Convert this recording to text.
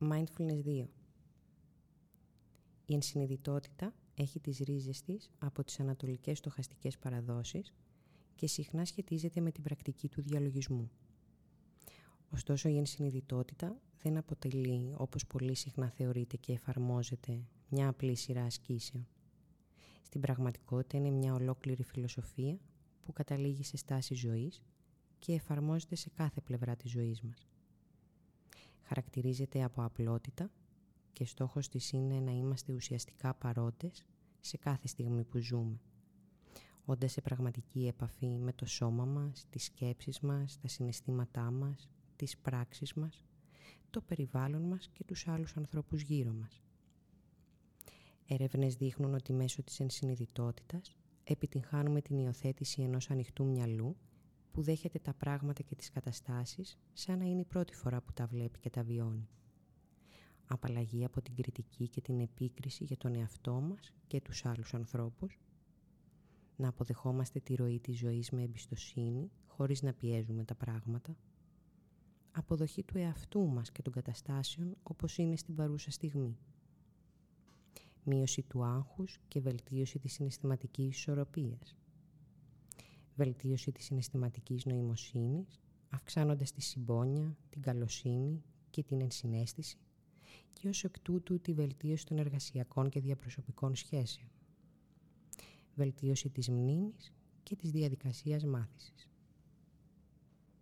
Mindfulness 2 Η ενσυνειδητότητα έχει τις ρίζες της από τις ανατολικές στοχαστικές παραδόσεις και συχνά σχετίζεται με την πρακτική του διαλογισμού. Ωστόσο η ενσυνειδητότητα δεν αποτελεί, όπως πολύ συχνά θεωρείται και εφαρμόζεται, μια απλή σειρά ασκήσεων. Στην πραγματικότητα είναι μια ολόκληρη φιλοσοφία που καταλήγει σε στάση ζωής και εφαρμόζεται σε κάθε πλευρά της ζωής μας. Χαρακτηρίζεται από απλότητα και στόχος της είναι να είμαστε ουσιαστικά παρόντες σε κάθε στιγμή που ζούμε. Όντας σε πραγματική επαφή με το σώμα μας, τις σκέψεις μας, τα συναισθήματά μας, τις πράξεις μας, το περιβάλλον μας και τους άλλους ανθρώπους γύρω μας. Έρευνες δείχνουν ότι μέσω της ενσυνειδητότητας επιτυγχάνουμε την υιοθέτηση ενός ανοιχτού μυαλού που δέχεται τα πράγματα και τις καταστάσεις σαν να είναι η πρώτη φορά που τα βλέπει και τα βιώνει. Απαλλαγή από την κριτική και την επίκριση για τον εαυτό μας και τους άλλους ανθρώπους. Να αποδεχόμαστε τη ροή της ζωής με εμπιστοσύνη χωρίς να πιέζουμε τα πράγματα. Αποδοχή του εαυτού μας και των καταστάσεων όπως είναι στην παρούσα στιγμή μείωση του άγχους και βελτίωση της συναισθηματικής ισορροπίας. Βελτίωση της συναισθηματικής νοημοσύνης, αυξάνοντας τη συμπόνια, την καλοσύνη και την ενσυναίσθηση και ως εκ τούτου τη βελτίωση των εργασιακών και διαπροσωπικών σχέσεων. Βελτίωση της μνήμης και της διαδικασίας μάθησης.